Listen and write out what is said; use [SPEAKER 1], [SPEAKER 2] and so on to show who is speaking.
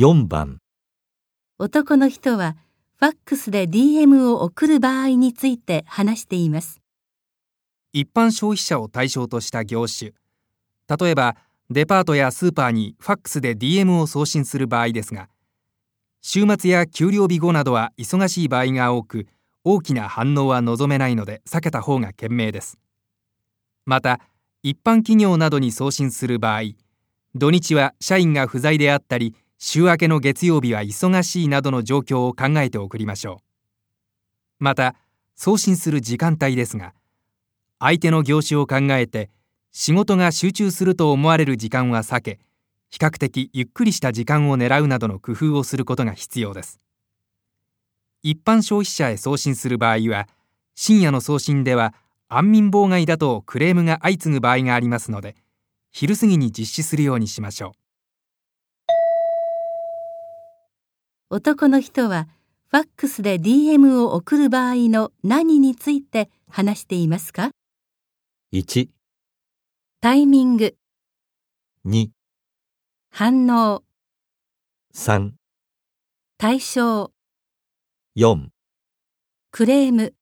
[SPEAKER 1] 4番
[SPEAKER 2] 男の人はファックスで DM を送る場合について話しています。
[SPEAKER 3] 一般消費者を対象とした業種例えばデパートやスーパーにファックスで DM を送信する場合ですが週末や給料日後などは忙しい場合が多く大きな反応は望めないので避けた方が賢明ですまた一般企業などに送信する場合土日は社員が不在であったり週明けの月曜日は忙しいなどの状況を考えて送りましょう。また送信する時間帯ですが相手の業種を考えて仕事が集中すると思われる時間は避け比較的ゆっくりした時間を狙うなどの工夫をすることが必要です。一般消費者へ送信する場合は深夜の送信では安眠妨害だとクレームが相次ぐ場合がありますので昼過ぎに実施するようにしましょう。
[SPEAKER 2] 男の人はファックスで DM を送る場合の何について話していますか
[SPEAKER 1] ？1、
[SPEAKER 2] タイミング、
[SPEAKER 1] 2、
[SPEAKER 2] 反応、
[SPEAKER 1] 3、
[SPEAKER 2] 対象、
[SPEAKER 1] 4
[SPEAKER 2] クレーム。